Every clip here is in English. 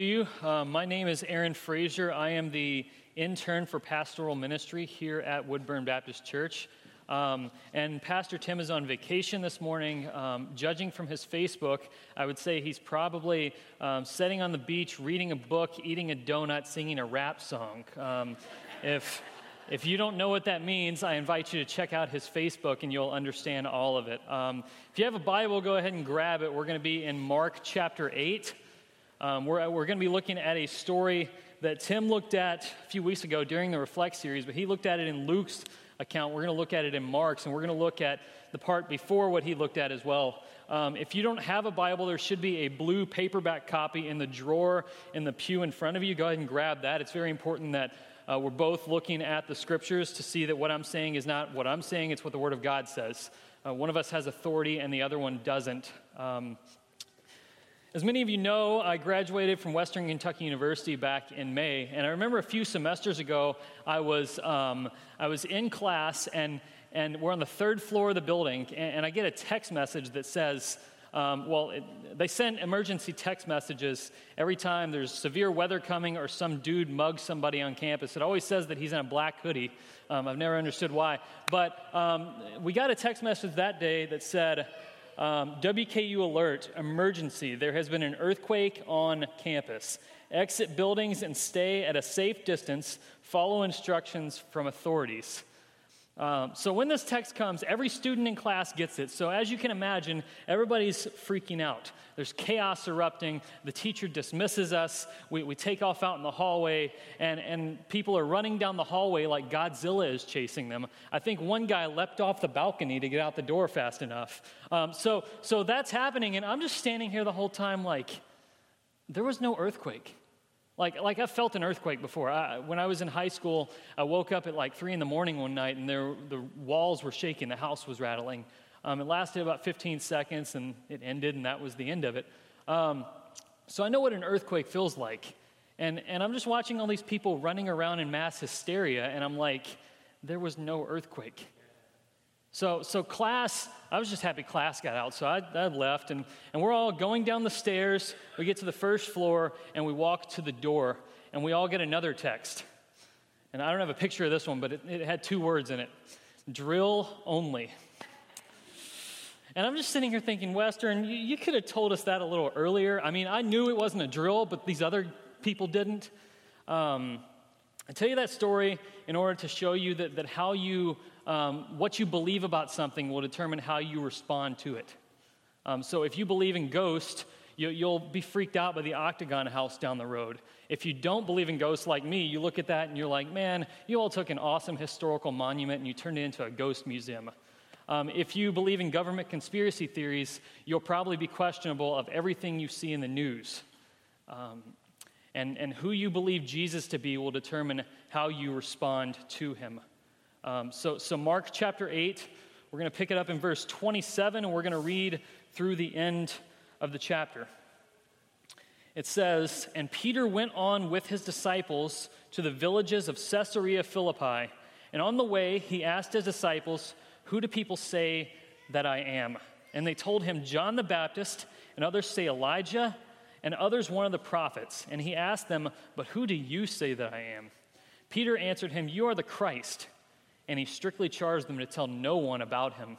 you. Uh, my name is Aaron Frazier. I am the intern for pastoral ministry here at Woodburn Baptist Church. Um, and Pastor Tim is on vacation this morning. Um, judging from his Facebook, I would say he's probably um, sitting on the beach, reading a book, eating a donut, singing a rap song. Um, if if you don't know what that means, I invite you to check out his Facebook and you'll understand all of it. Um, if you have a Bible, go ahead and grab it. We're going to be in Mark chapter 8. Um, we're we're going to be looking at a story that Tim looked at a few weeks ago during the Reflect series, but he looked at it in Luke's account. We're going to look at it in Mark's, and we're going to look at the part before what he looked at as well. Um, if you don't have a Bible, there should be a blue paperback copy in the drawer in the pew in front of you. Go ahead and grab that. It's very important that uh, we're both looking at the scriptures to see that what I'm saying is not what I'm saying, it's what the Word of God says. Uh, one of us has authority and the other one doesn't. Um, as many of you know, I graduated from Western Kentucky University back in May, and I remember a few semesters ago, I was, um, I was in class, and, and we're on the third floor of the building, and, and I get a text message that says, um, well, it, they send emergency text messages every time there's severe weather coming or some dude mugs somebody on campus. It always says that he's in a black hoodie. Um, I've never understood why. But um, we got a text message that day that said, um, WKU alert, emergency. There has been an earthquake on campus. Exit buildings and stay at a safe distance. Follow instructions from authorities. Um, so when this text comes, every student in class gets it. So as you can imagine, everybody's freaking out. There's chaos erupting. The teacher dismisses us. We, we take off out in the hallway, and, and people are running down the hallway like Godzilla is chasing them. I think one guy leapt off the balcony to get out the door fast enough. Um, so, so that's happening, and I'm just standing here the whole time like, there was no earthquake. Like, like I've felt an earthquake before. I, when I was in high school, I woke up at like 3 in the morning one night and there, the walls were shaking, the house was rattling. Um, it lasted about 15 seconds and it ended, and that was the end of it. Um, so I know what an earthquake feels like. And, and I'm just watching all these people running around in mass hysteria, and I'm like, there was no earthquake. So, so class, I was just happy class got out. So I, I left, and, and we're all going down the stairs. We get to the first floor, and we walk to the door, and we all get another text. And I don't have a picture of this one, but it, it had two words in it drill only. And I'm just sitting here thinking, Western, you, you could have told us that a little earlier. I mean, I knew it wasn't a drill, but these other people didn't. Um, I tell you that story in order to show you that, that how you um, what you believe about something will determine how you respond to it. Um, so if you believe in ghosts, you, you'll be freaked out by the octagon house down the road. If you don't believe in ghosts like me, you look at that and you're like, man, you all took an awesome historical monument and you turned it into a ghost museum. Um, if you believe in government conspiracy theories, you'll probably be questionable of everything you see in the news. Um, and, and who you believe Jesus to be will determine how you respond to him. Um, so, so, Mark chapter 8, we're going to pick it up in verse 27, and we're going to read through the end of the chapter. It says, And Peter went on with his disciples to the villages of Caesarea Philippi. And on the way, he asked his disciples, Who do people say that I am? And they told him, John the Baptist, and others say Elijah, and others one of the prophets. And he asked them, But who do you say that I am? Peter answered him, You are the Christ and he strictly charged them to tell no one about him.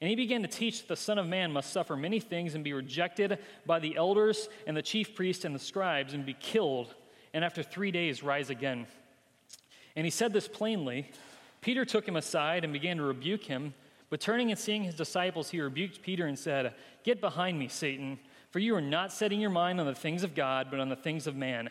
And he began to teach that the Son of Man must suffer many things and be rejected by the elders and the chief priests and the scribes and be killed, and after three days rise again. And he said this plainly. Peter took him aside and began to rebuke him. But turning and seeing his disciples, he rebuked Peter and said, Get behind me, Satan, for you are not setting your mind on the things of God, but on the things of man.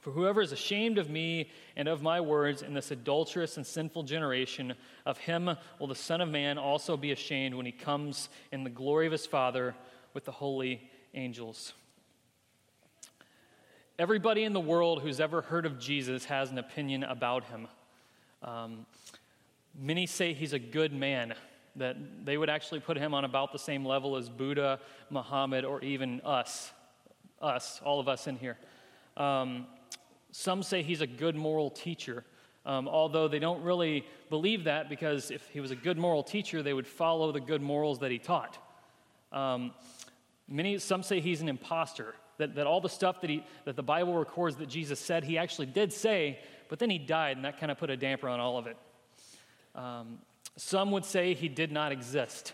For whoever is ashamed of me and of my words in this adulterous and sinful generation, of him will the Son of Man also be ashamed when he comes in the glory of his Father with the holy angels. Everybody in the world who's ever heard of Jesus has an opinion about him. Um, many say he's a good man, that they would actually put him on about the same level as Buddha, Muhammad, or even us, us, all of us in here. Um, some say he's a good moral teacher, um, although they don't really believe that because if he was a good moral teacher, they would follow the good morals that he taught. Um, many, some say he's an impostor, that, that all the stuff that, he, that the Bible records that Jesus said, he actually did say, but then he died, and that kind of put a damper on all of it. Um, some would say he did not exist,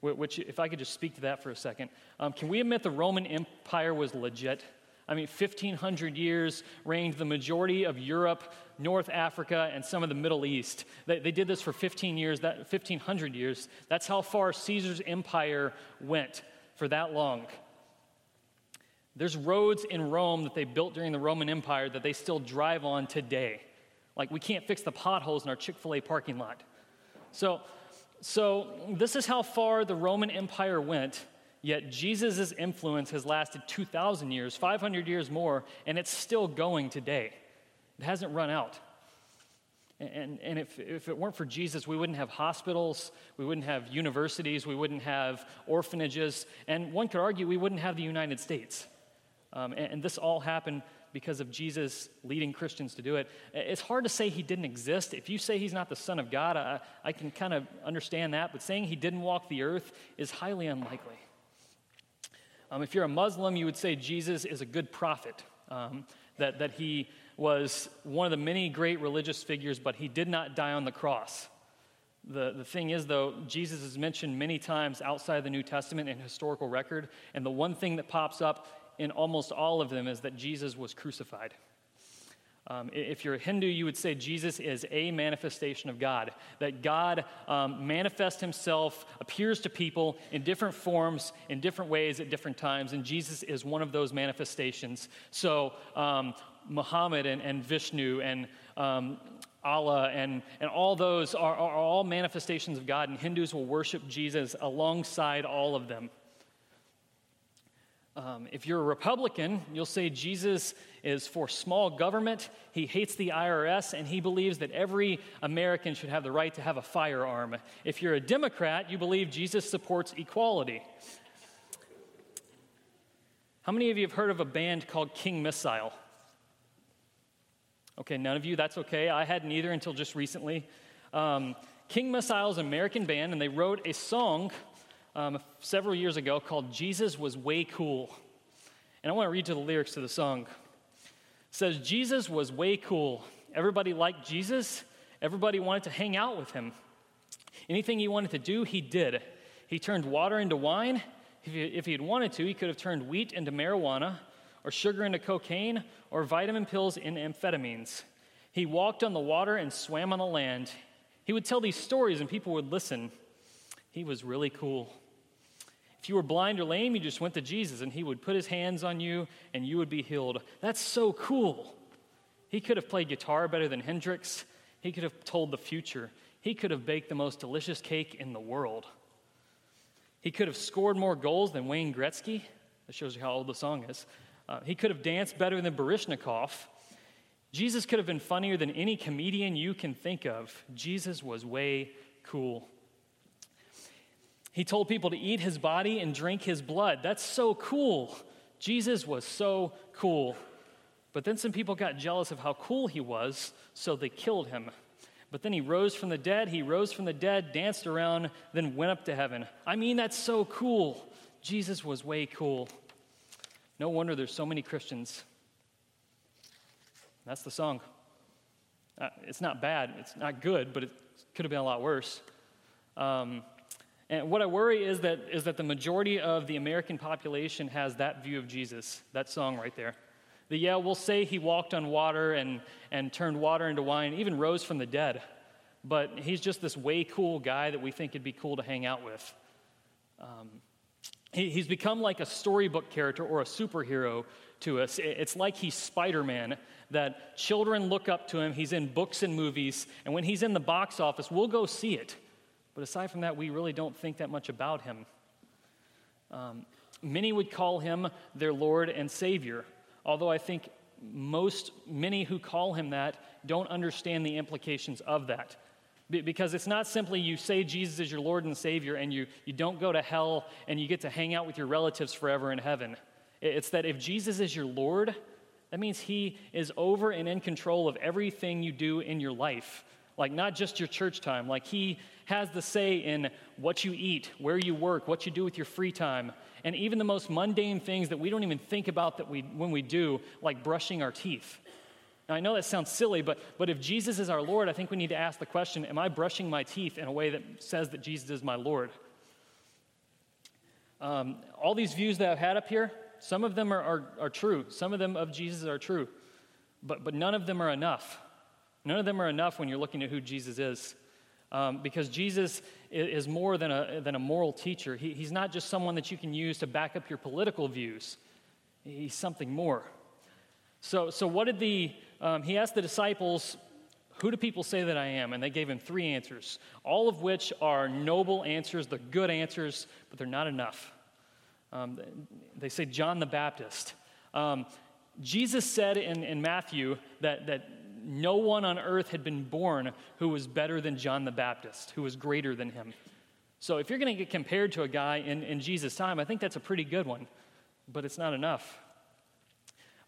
which, if I could just speak to that for a second. Um, can we admit the Roman Empire was legit? I mean, 1,500 years reigned the majority of Europe, North Africa, and some of the Middle East. They, they did this for 15 years, that 1,500 years. That's how far Caesar's empire went for that long. There's roads in Rome that they built during the Roman Empire that they still drive on today. Like, we can't fix the potholes in our Chick fil A parking lot. So, so, this is how far the Roman Empire went, yet Jesus' influence has lasted 2,000 years, 500 years more, and it's still going today. It hasn't run out. And, and if, if it weren't for Jesus, we wouldn't have hospitals, we wouldn't have universities, we wouldn't have orphanages, and one could argue we wouldn't have the United States. Um, and, and this all happened because of Jesus leading Christians to do it. It's hard to say he didn't exist. If you say he's not the Son of God, I, I can kind of understand that, but saying he didn't walk the earth is highly unlikely. Um, if you're a Muslim, you would say Jesus is a good prophet, um, that, that he was one of the many great religious figures, but he did not die on the cross. The, the thing is, though, Jesus is mentioned many times outside the New Testament in historical record, and the one thing that pops up in almost all of them is that Jesus was crucified. Um, if you're a Hindu, you would say Jesus is a manifestation of God, that God um, manifests himself, appears to people in different forms, in different ways at different times, and Jesus is one of those manifestations. So, um, Muhammad and, and, Vishnu and um, Allah and, and all those are, are all manifestations of God, and Hindus will worship Jesus alongside all of them. Um, if you're a Republican, you'll say Jesus is for small government, he hates the IRS, and he believes that every American should have the right to have a firearm. If you're a Democrat, you believe Jesus supports equality. How many of you have heard of a band called King Missile? Okay, none of you, that's okay. I hadn't either until just recently. Um, King Missile is an American band, and they wrote a song um, several years ago called Jesus Was Way Cool. And I want to read to the lyrics to the song. It says, Jesus was way cool. Everybody liked Jesus. Everybody wanted to hang out with him. Anything he wanted to do, he did. He turned water into wine. If he had wanted to, he could have turned wheat into marijuana, or sugar into cocaine, or vitamin pills into amphetamines. He walked on the water and swam on the land. He would tell these stories and people would listen. He was really cool. If you were blind or lame, you just went to Jesus and he would put his hands on you and you would be healed. That's so cool. He could have played guitar better than Hendrix. He could have told the future. He could have baked the most delicious cake in the world. He could have scored more goals than Wayne Gretzky. That shows you how old the song is. Uh, he could have danced better than Baryshnikov. Jesus could have been funnier than any comedian you can think of. Jesus was way cool. He told people to eat his body and drink his blood. That's so cool. Jesus was so cool. But then some people got jealous of how cool he was, so they killed him. But then he rose from the dead. He rose from the dead, danced around, then went up to heaven. I mean, that's so cool. Jesus was way cool. No wonder there's so many Christians. That's the song. Uh, it's not bad, it's not good, but it could have been a lot worse. Um, and what I worry is that, is that the majority of the American population has that view of Jesus, that song right there. The, yeah, we'll say he walked on water and, and turned water into wine, even rose from the dead. But he's just this way cool guy that we think it'd be cool to hang out with. Um, he, he's become like a storybook character or a superhero to us. It's like he's Spider Man, that children look up to him. He's in books and movies, and when he's in the box office, we'll go see it. But aside from that, we really don't think that much about him. Um, many would call him their Lord and Savior, although I think most, many who call him that, don't understand the implications of that. Because it's not simply you say Jesus is your Lord and Savior and you, you don't go to hell and you get to hang out with your relatives forever in heaven. It's that if Jesus is your Lord, that means He is over and in control of everything you do in your life. Like, not just your church time. Like, He has the say in what you eat, where you work, what you do with your free time, and even the most mundane things that we don't even think about that we, when we do, like brushing our teeth. Now, I know that sounds silly, but, but if Jesus is our Lord, I think we need to ask the question Am I brushing my teeth in a way that says that Jesus is my Lord? Um, all these views that I've had up here, some of them are, are, are true. Some of them of Jesus are true. But, but none of them are enough. None of them are enough when you're looking at who Jesus is. Um, because Jesus is more than a, than a moral teacher. He, he's not just someone that you can use to back up your political views, he's something more. So, so what did the um, he asked the disciples, Who do people say that I am? And they gave him three answers, all of which are noble answers, the good answers, but they're not enough. Um, they say John the Baptist. Um, Jesus said in, in Matthew that, that no one on earth had been born who was better than John the Baptist, who was greater than him. So if you're going to get compared to a guy in, in Jesus' time, I think that's a pretty good one, but it's not enough.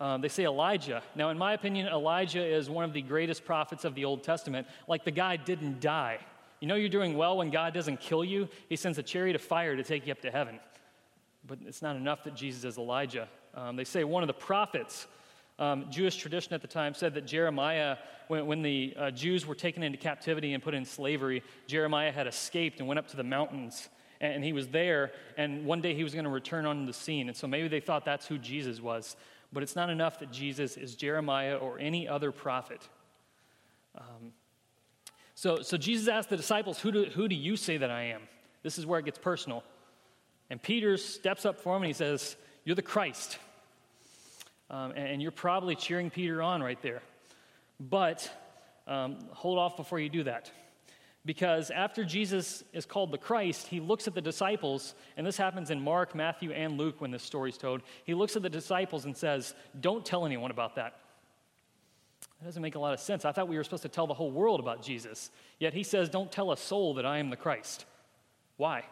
Um, they say Elijah. Now, in my opinion, Elijah is one of the greatest prophets of the Old Testament. Like the guy didn't die. You know, you're doing well when God doesn't kill you, He sends a chariot of fire to take you up to heaven. But it's not enough that Jesus is Elijah. Um, they say one of the prophets, um, Jewish tradition at the time, said that Jeremiah, when, when the uh, Jews were taken into captivity and put in slavery, Jeremiah had escaped and went up to the mountains. And, he was there, and one day he was going to return on the scene. And so maybe they thought that's who Jesus was. But it's not enough that Jesus is Jeremiah or any other prophet. Um, so, so Jesus asked the disciples, who do, who do you say that I am? This is where it gets personal. And Peter steps up for him and he says, You're the Christ. Um, and, and, you're probably cheering Peter on right there. But um, hold off before you do that. Because after Jesus is called the Christ, he looks at the disciples, and this happens in Mark, Matthew, and Luke when this story's told. He looks at the disciples and says, Don't tell anyone about that. That doesn't make a lot of sense. I thought we were supposed to tell the whole world about Jesus. Yet he says, Don't tell a soul that I am the Christ. Why?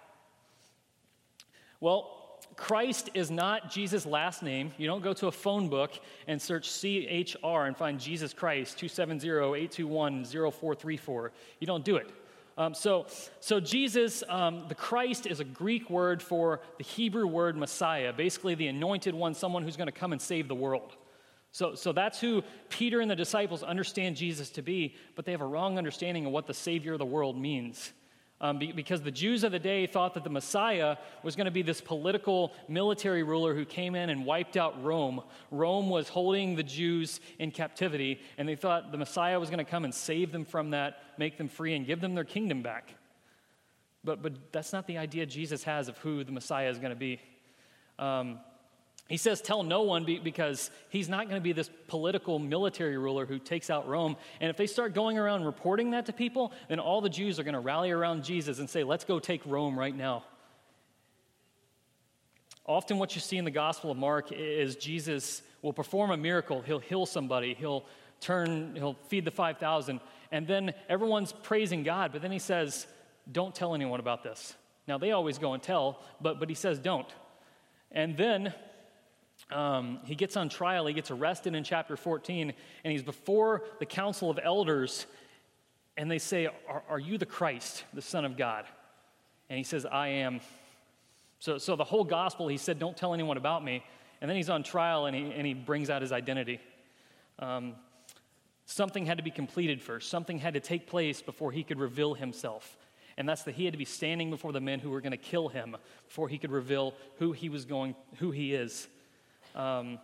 Well, Christ is not Jesus' last name. You don't go to a phone book and search CHR and find Jesus Christ 270 821 0434. You don't do it. Um, so, so Jesus, um, the Christ, is a Greek word for the Hebrew word Messiah, basically the anointed one, someone who's going to come and save the world. So, so that's who Peter and the disciples understand Jesus to be, but they have a wrong understanding of what the Savior of the world means um, be, because the Jews of the day thought that the Messiah was going to be this political military ruler who came in and wiped out Rome. Rome was holding the Jews in captivity, and they thought the Messiah was going to come and save them from that, make them free, and give them their kingdom back. But, but that's not the idea Jesus has of who the Messiah is going to be. Um, he says, Tell no one because he's not going to be this political military ruler who takes out Rome. And if they start going around reporting that to people, then all the Jews are going to rally around Jesus and say, Let's go take Rome right now. Often, what you see in the Gospel of Mark is Jesus will perform a miracle. He'll heal somebody, he'll turn, he'll feed the 5,000, and then everyone's praising God. But then he says, Don't tell anyone about this. Now, they always go and tell, but, but he says, Don't. And then um, he gets on trial, he gets arrested in chapter 14, and he's before the council of elders, and they say, Are, are you the Christ, the Son of God? And he says, I am. So, so the whole gospel, he said, Don't tell anyone about me. And then he's on trial and he, and he brings out his identity. Um, something had to be completed first, something had to take place before he could reveal himself. And that's that he had to be standing before the men who were going to kill him before he could reveal who he was going, who he is. Um,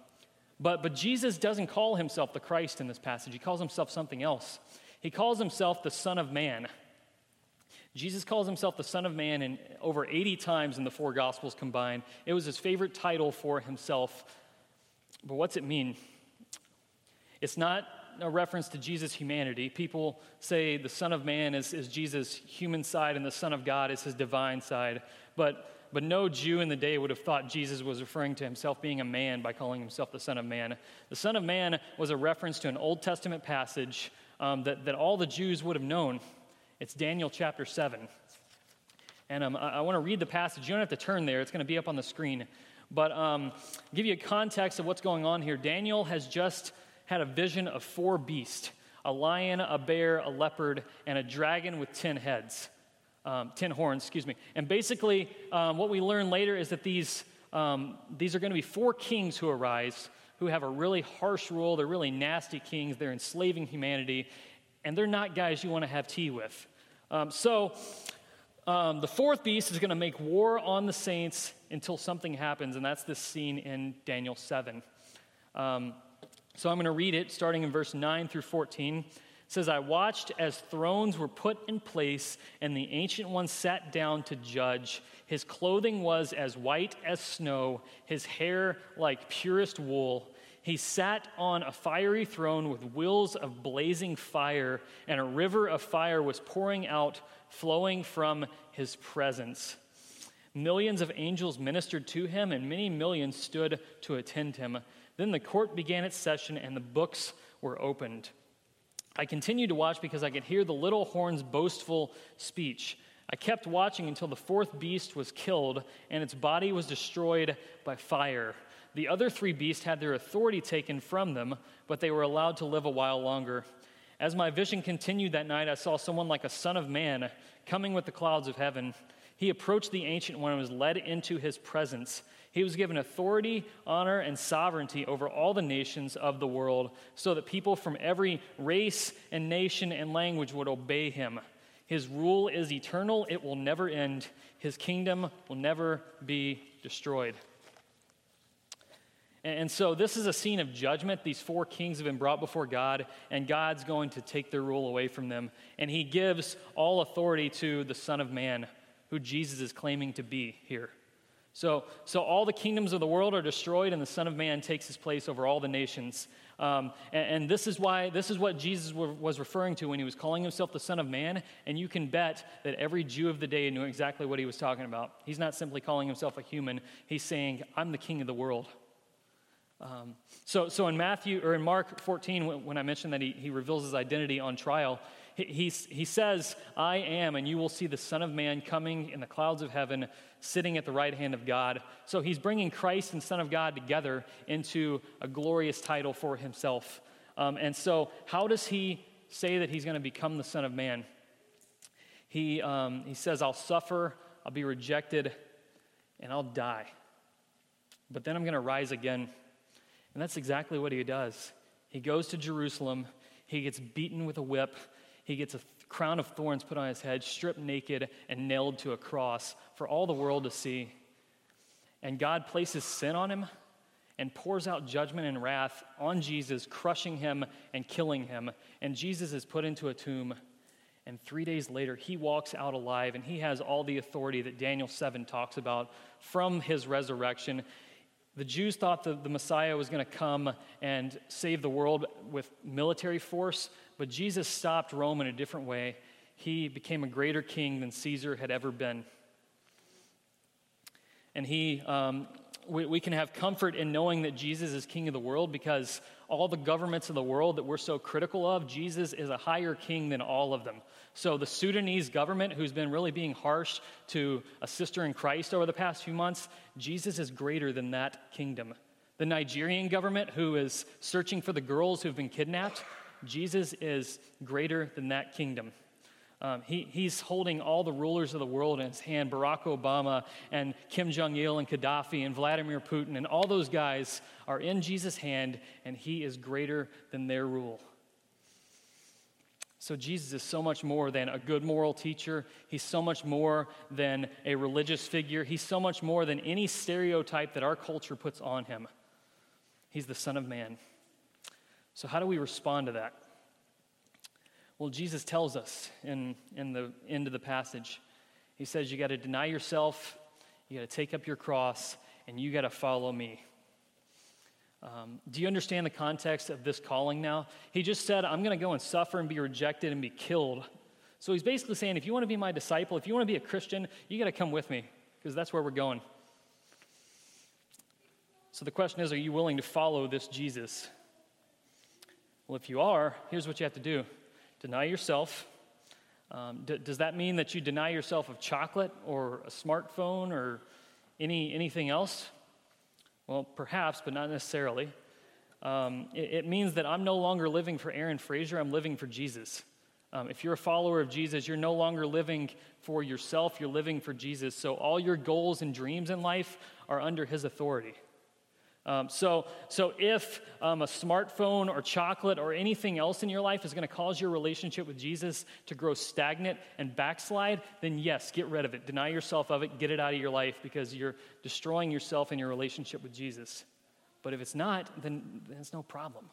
but, but Jesus doesn't call himself the Christ in this passage. He calls himself something else. He calls himself the Son of Man. Jesus calls himself the Son of Man in over 80 times in the four Gospels combined. It was his favorite title for himself. But what's it mean? It's not a reference to Jesus' humanity. People say the Son of Man is, is Jesus' human side and the Son of God is his divine side. But but no Jew in the day would have thought Jesus was referring to himself being a man by calling himself the Son of Man. The Son of Man was a reference to an Old Testament passage um, that, that all the Jews would have known. It's Daniel chapter 7. And um, I, I want to read the passage. You don't have to turn there, it's going to be up on the screen. But um, give you a context of what's going on here. Daniel has just had a vision of four beasts a lion, a bear, a leopard, and a dragon with 10 heads, um, 10 horns, excuse me. And basically, um, what we learn later is that these, um, these are going to be four kings who arise who have a really harsh rule. They're really nasty kings. They're enslaving humanity, and they're not guys you want to have tea with. Um, so, um, the fourth beast is going to make war on the saints until something happens, and that's this scene in Daniel 7. Um, so I'm going to read it starting in verse 9 through 14. Says, I watched as thrones were put in place, and the Ancient One sat down to judge. His clothing was as white as snow, his hair like purest wool. He sat on a fiery throne with wheels of blazing fire, and a river of fire was pouring out, flowing from his presence. Millions of angels ministered to him, and many millions stood to attend him. Then the court began its session, and the books were opened. I continued to watch because I could hear the little horn's boastful speech. I kept watching until the fourth beast was killed, and its body was destroyed by fire. The other three beasts had their authority taken from them, but they were allowed to live a while longer. As my vision continued that night, I saw someone like a son of man coming with the clouds of heaven. He approached the Ancient One and was led into his presence. He was given authority, honor, and sovereignty over all the nations of the world, so that people from every race and nation and language would obey him. His rule is eternal, it will never end. His kingdom will never be destroyed. And so this is a scene of judgment. These four kings have been brought before God, and God's going to take their rule away from them. And he gives all authority to the Son of Man, who Jesus is claiming to be here. So, so all the kingdoms of the world are destroyed, and the Son of Man takes his place over all the nations. Um, and, and, this is why this is what Jesus was referring to when he was calling himself the Son of Man. And you can bet that every Jew of the day knew exactly what he was talking about. He's not simply calling himself a human; he's saying, "I'm the King of the world." Um, so, so in Matthew or in Mark 14, when I mentioned that he, he reveals his identity on trial, he, he, says, I am, and you will see the Son of Man coming in the clouds of heaven, sitting at the right hand of God. So he's bringing Christ and Son of God together into a glorious title for himself. Um, and so, how does he say that he's going to become the Son of Man? He, um, he says, I'll suffer, I'll be rejected, and I'll die. But then I'm going to rise again. And that's exactly what he does. He goes to Jerusalem, he gets beaten with a whip, he gets a crown of thorns put on his head, stripped naked, and nailed to a cross for all the world to see. And God places sin on him and pours out judgment and wrath on Jesus, crushing him and killing him. And Jesus is put into a tomb. And three days later, he walks out alive, and he has all the authority that Daniel 7 talks about from his resurrection. The Jews thought that the Messiah was going to come and save the world with military force, but Jesus stopped Rome in a different way. He became a greater king than Caesar had ever been. And he, um, we, we can have comfort in knowing that Jesus is king of the world because all the governments of the world that we're so critical of, Jesus is a higher king than all of them. So the Sudanese government, who's been really being harsh to a sister in Christ over the past few months, Jesus is greater than that kingdom. The Nigerian government, who is searching for the girls who've been kidnapped, Jesus is greater than that kingdom. Um, he, he's holding all the rulers of the world in his hand Barack Obama and Kim Jong il and Gaddafi and Vladimir Putin, and all those guys are in Jesus' hand, and he is greater than their rule. So, Jesus is so much more than a good moral teacher. He's so much more than a religious figure. He's so much more than any stereotype that our culture puts on him. He's the Son of Man. So, how do we respond to that? Well, Jesus tells us in, in the end of the passage, He says, You got to deny yourself, you got to take up your cross, and you got to follow me. Um, do you understand the context of this calling now? He just said, I'm going to go and suffer and be rejected and be killed. So he's basically saying, if you want to be my disciple, if you want to be a Christian, you got to come with me because that's where we're going. So the question is, are you willing to follow this Jesus? Well, if you are, here's what you have to do deny yourself, Um, d- does that mean that you deny yourself of chocolate or a smartphone or any, anything else? Well, perhaps, but not necessarily. Um, it, it, means that I'm no longer living for Aaron Frazier, I'm living for Jesus. Um, if you're a follower of Jesus, you're no longer living for yourself, you're living for Jesus. So all your goals and dreams in life are under his authority. Um, so, so if um, a smartphone or chocolate or anything else in your life is going to cause your relationship with Jesus to grow stagnant and backslide, then yes, get rid of it. Deny yourself of it, get it out of your life because you're destroying yourself and your relationship with Jesus. But if it's not, then, then it's no problem.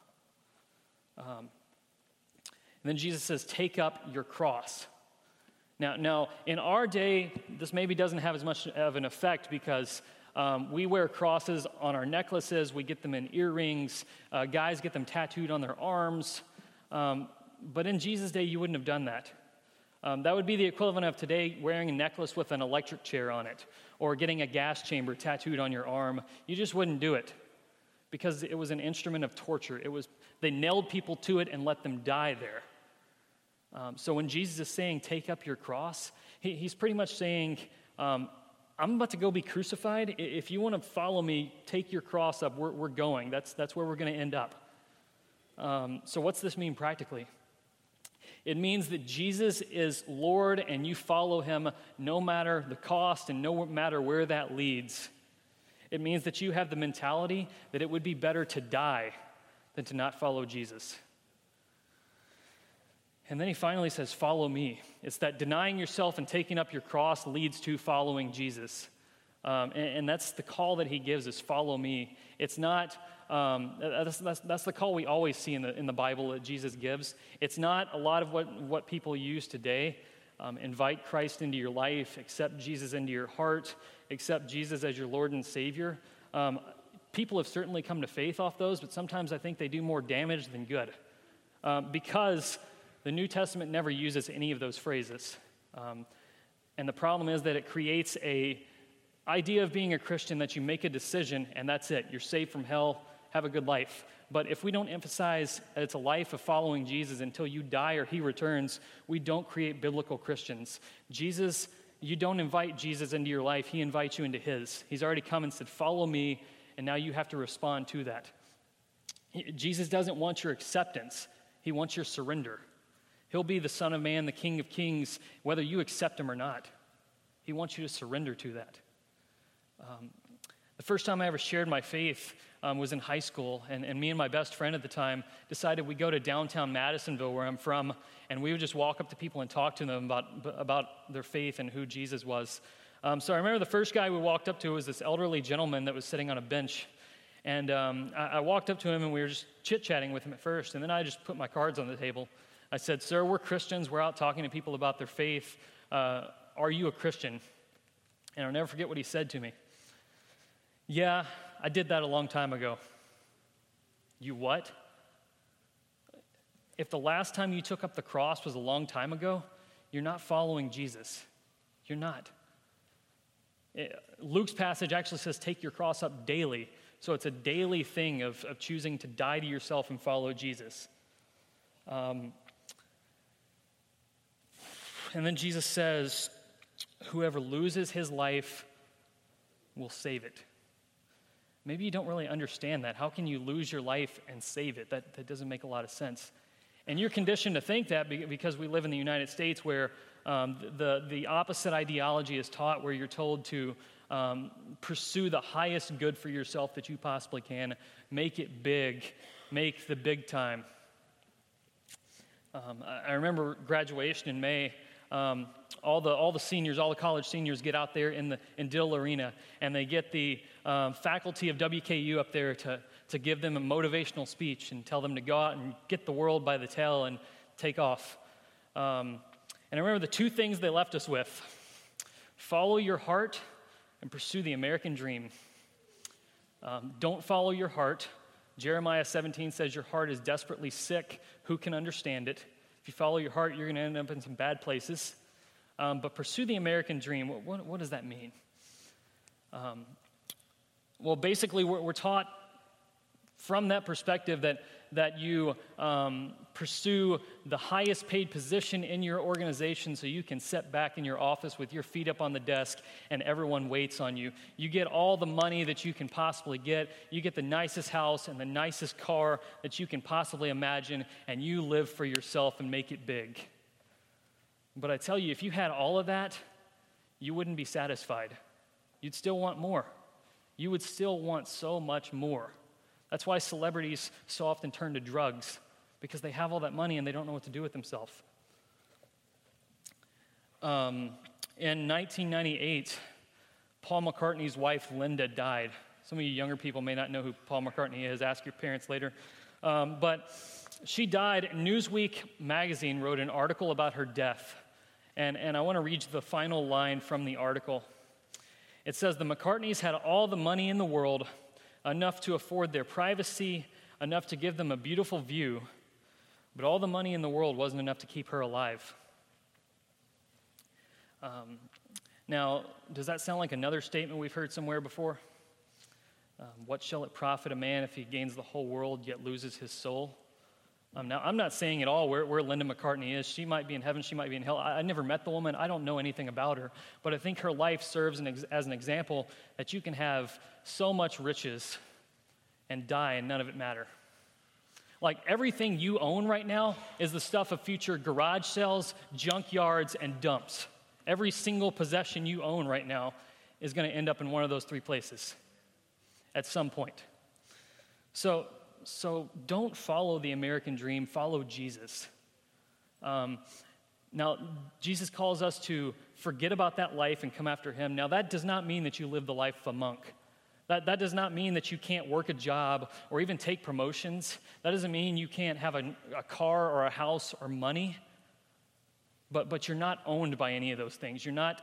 Um, and then Jesus says, Take up your cross. Now, now, in our day, this maybe doesn't have as much of an effect because um, we wear crosses on our necklaces, we get them in earrings, uh, guys get them tattooed on their arms. Um, but in Jesus' day, you wouldn't have done that. Um, that would be the equivalent of today wearing a necklace with an electric chair on it or getting a gas chamber tattooed on your arm. You just wouldn't do it because it was an instrument of torture. It was, they nailed people to it and let them die there. Um, so when Jesus is saying, take up your cross, he, he's pretty much saying, um, I'm about to go be crucified. If you want to follow me, take your cross up. We're, we're going. That's, that's where we're going to end up. Um, so, what's this mean practically? It means that Jesus is Lord and you follow him no matter the cost and no matter where that leads. It means that you have the mentality that it would be better to die than to not follow Jesus. And then he finally says, Follow me. It's that denying yourself and taking up your cross leads to following Jesus. Um, and, and, that's the call that he gives is follow me. It's not, um, that's, that's, that's, the call we always see in the, in the Bible that Jesus gives. It's not a lot of what, what people use today. Um, invite Christ into your life, accept Jesus into your heart, accept Jesus as your Lord and Savior. Um, people have certainly come to faith off those, but sometimes I think they do more damage than good. Um, because the New Testament never uses any of those phrases. Um, and the problem is that it creates a idea of being a Christian that you make a decision and that's it. You're saved from hell, have a good life. But if we don't emphasize that it's a life of following Jesus until you die or he returns, we don't create biblical Christians. Jesus, you don't invite Jesus into your life, he invites you into his. He's already come and said, Follow me, and now you have to respond to that. Jesus doesn't want your acceptance, he wants your surrender. He'll be the Son of Man, the King of Kings, whether you accept him or not. He wants you to surrender to that. Um, the first time I ever shared my faith um, was in high school, and, and me and my best friend at the time decided we'd go to downtown Madisonville, where I'm from, and we would just walk up to people and talk to them about, about their faith and who Jesus was. Um, so I remember the first guy we walked up to was this elderly gentleman that was sitting on a bench. And um, I, I walked up to him, and we were just chit chatting with him at first, and then I just put my cards on the table. I said, Sir, we're Christians. We're out talking to people about their faith. Uh, are you a Christian? And I'll never forget what he said to me. Yeah, I did that a long time ago. You what? If the last time you took up the cross was a long time ago, you're not following Jesus. You're not. Eh, Luke's passage actually says, take your cross up daily. So it's a daily thing of, of choosing to die to yourself and follow Jesus. Um, and then Jesus says, Whoever loses his life will save it. Maybe you don't really understand that. How can you lose your life and save it? That, that doesn't make a lot of sense. And you're conditioned to think that because we live in the United States where um, the, the opposite ideology is taught, where you're told to um, pursue the highest good for yourself that you possibly can, make it big, make the big time. Um, I remember graduation in May um, all, the, all the seniors, all the college seniors get out there in the in Diddle Arena and they get the um, faculty of WKU up there to, to give them a motivational speech and tell them to go out and get the world by the tail and take off. Um, and I remember the two things they left us with follow your heart and pursue the American dream. Um, don't follow your heart. Jeremiah 17 says your heart is desperately sick. Who can understand it? If you follow your heart, you're going to end up in some bad places. Um, but pursue the American dream. What, what, what does that mean? Um, well, basically, we're, we're, taught from that perspective that, that you um, pursue the highest paid position in your organization so you can sit back in your office with your feet up on the desk and everyone waits on you. You get all the money that you can possibly get. You get the nicest house and the nicest car that you can possibly imagine, and you live for yourself and make it big. But I tell you, if you had all of that, you wouldn't be satisfied. You'd still want more. You would still want so much more. That's why celebrities so often turn to drugs, because they have all that money and they don't know what to do with themselves. Um, in 1998, Paul McCartney's wife, Linda, died. Some of you younger people may not know who Paul McCartney is. Ask your parents later. Um, but she died. Newsweek magazine wrote an article about her death. And, and I want to read the final line from the article. It says The McCartneys had all the money in the world, enough to afford their privacy, enough to give them a beautiful view, but all the money in the world wasn't enough to keep her alive. Um, now, does that sound like another statement we've heard somewhere before? Um, what shall it profit a man if he gains the whole world yet loses his soul? Um, now, I'm not saying at all where, where Linda McCartney is. She might be in heaven, she might be in hell. I, I never met the woman, I don't know anything about her. But I think her life serves an ex- as an example that you can have so much riches and die and none of it matter. Like everything you own right now is the stuff of future garage sales, junkyards, and dumps. Every single possession you own right now is going to end up in one of those three places at some point. So, so don't follow the American dream, follow Jesus. Um, now, Jesus calls us to forget about that life and come after him. Now, that does not mean that you live the life of a monk. That, that does not mean that you can't work a job or even take promotions. That doesn't mean you can't have a, a car or a house or money. But, but you're not owned by any of those things. You're not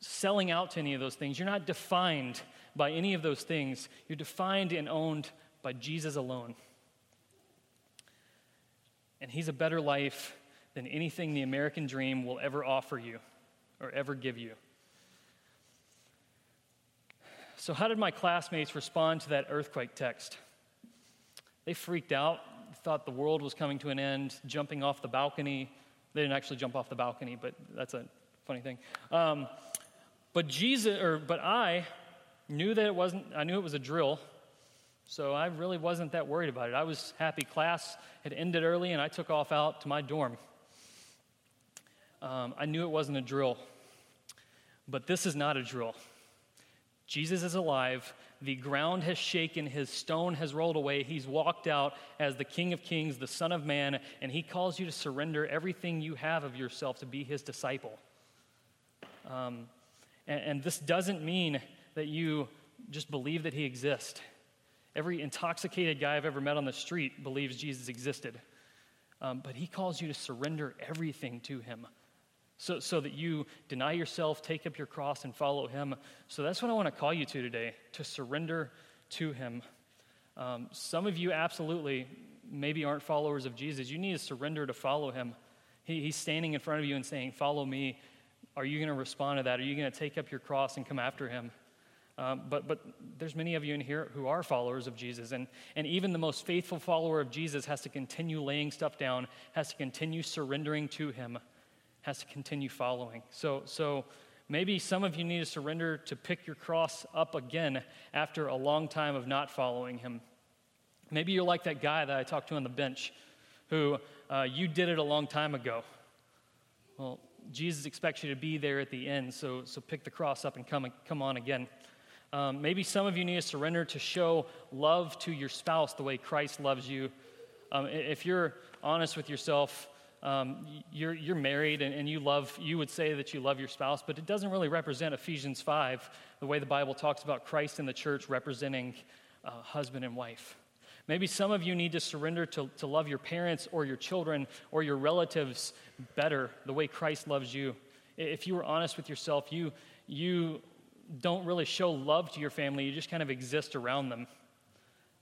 selling out to any of those things. You're not defined by any of those things. You're defined and owned by Jesus alone. And He's a better life than anything the American dream will ever offer you or ever give you. So, how did my classmates respond to that earthquake text? They freaked out, thought the world was coming to an end, jumping off the balcony. They didn't actually jump off the balcony, but that's a funny thing. Um, but Jesus, or but I knew that it wasn't. I knew it was a drill, so I really wasn't that worried about it. I was happy class had ended early and I took off out to my dorm. Um, I knew it wasn't a drill. But this is not a drill. Jesus is alive. The ground has shaken. His stone has rolled away. He's walked out as the King of Kings, the Son of Man, and he calls you to surrender everything you have of yourself to be his disciple. Um, and, and this doesn't mean that you just believe that he exists. Every intoxicated guy I've ever met on the street believes Jesus existed. Um, but he calls you to surrender everything to him so, so that you deny yourself, take up your cross, and follow him. So that's what I want to call you to today to surrender to him. Um, some of you absolutely maybe aren't followers of Jesus. You need to surrender to follow him. He, he's standing in front of you and saying, Follow me. Are you going to respond to that? Are you going to take up your cross and come after him? Um, but, but there's many of you in here who are followers of Jesus. And, and even the most faithful follower of Jesus has to continue laying stuff down, has to continue surrendering to him, has to continue following. So, so maybe some of you need to surrender to pick your cross up again after a long time of not following him. Maybe you're like that guy that I talked to on the bench who uh, you did it a long time ago. Well, Jesus expects you to be there at the end, so, so pick the cross up and come, come on again. Um, maybe some of you need to surrender to show love to your spouse the way Christ loves you. Um, if you're honest with yourself, um, you're, you're married and, and, you love, you would say that you love your spouse, but it doesn't really represent Ephesians 5, the way the Bible talks about Christ and the church representing uh, husband and wife. Maybe some of you need to surrender to, to love your parents or your children or your relatives better, the way Christ loves you. If you were honest with yourself, you, you don't really show love to your family, you just kind of exist around them.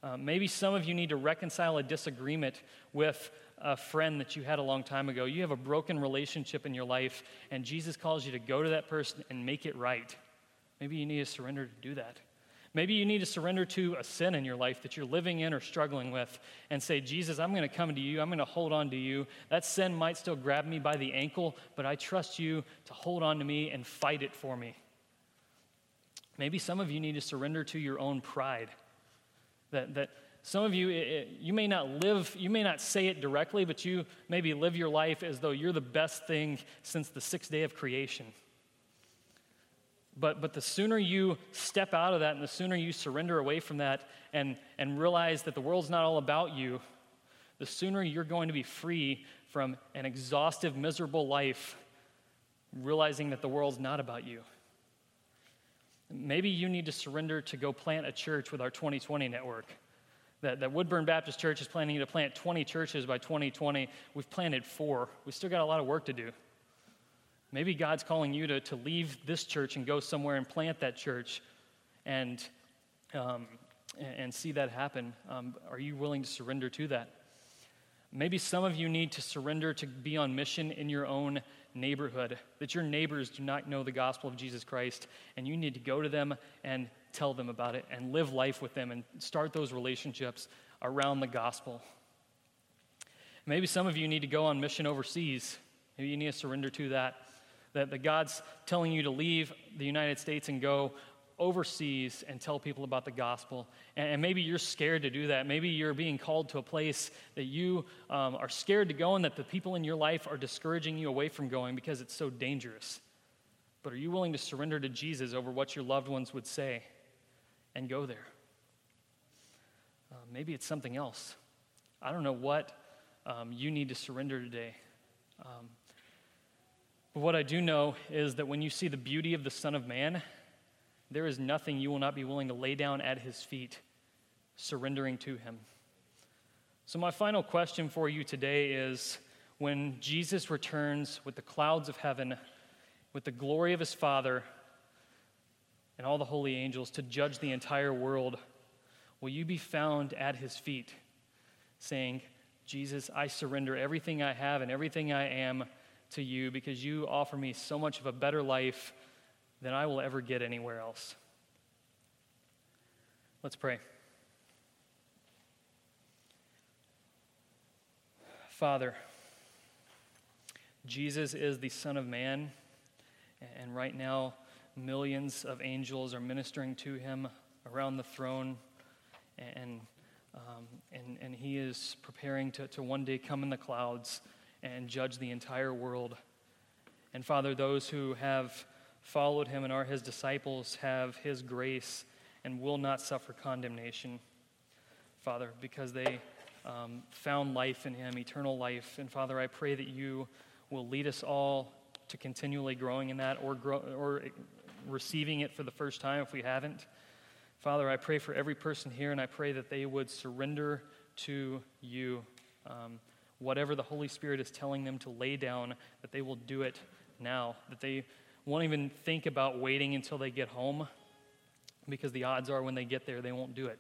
Uh, maybe some of you need to reconcile a disagreement with a friend that you had a long time ago. You have a broken relationship in your life, and Jesus calls you to go to that person and make it right. Maybe you need to surrender to do that. Maybe you need to surrender to a sin in your life that you're living in or struggling with and say, Jesus, I'm going to come to you. I'm going to hold on to you. That sin might still grab me by the ankle, but I trust you to hold on to me and fight it for me. Maybe some of you need to surrender to your own pride. That, that some of you, it, you may not live, you may not say it directly, but you maybe live your life as though you're the best thing since the sixth day of creation. But, but the sooner you step out of that and the sooner you surrender away from that and, and realize that the world's not all about you, the sooner you're going to be free from an exhaustive, miserable life, realizing that the world's not about you. Maybe you need to surrender to go plant a church with our 2020 network. That, that Woodburn Baptist Church is planning to plant 20 churches by 2020. We've planted four. We still got a lot of work to do. Maybe God's calling you to, to leave this church and go somewhere and plant that church and, um, and see that happen. Um, are you willing to surrender to that? Maybe some of you need to surrender to be on mission in your own neighborhood, that your neighbors do not know the gospel of Jesus Christ, and you need to go to them and tell them about it and live life with them and start those relationships around the gospel. Maybe some of you need to go on mission overseas. Maybe you need to surrender to that that, that God's telling you to leave the United States and go overseas and tell people about the gospel. And, maybe you're scared to do that. Maybe you're being called to a place that you um, are scared to go and that the people in your life are discouraging you away from going because it's so dangerous. But are you willing to surrender to Jesus over what your loved ones would say and go there? Uh, maybe it's something else. I don't know what um, you need to surrender today. Um, but what I do know is that when you see the beauty of the Son of Man, there is nothing you will not be willing to lay down at his feet, surrendering to him. So, my final question for you today is when Jesus returns with the clouds of heaven, with the glory of his Father, and all the holy angels to judge the entire world, will you be found at his feet, saying, Jesus, I surrender everything I have and everything I am to you because you offer me so much of a better life than I will ever get anywhere else. Let's pray. Father, Jesus is the Son of Man, and right now, millions of angels are ministering to him around the throne, and, um, and, and he is preparing to, to one day come in the clouds and judge the entire world. And Father, those who have followed him and are his disciples have his grace and will not suffer condemnation, Father, because they um, found life in him, eternal life. And Father, I pray that you will lead us all to continually growing in that or, grow, or receiving it for the first time if we haven't. Father, I pray for every person here, and I pray that they would surrender to you. Um, whatever the Holy Spirit is telling them to lay down, that they will do it now, that they won't even think about waiting until they get home, because the odds are when they get there, they won't do it.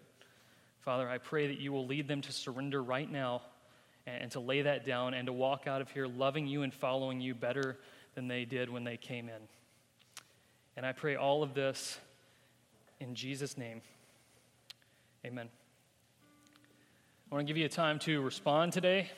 Father, I pray that you will lead them to surrender right now and to lay that down and to walk out of here loving you and following you better than they did when they came in. And I pray all of this in Jesus' name. Amen. I want to give you a time to respond today.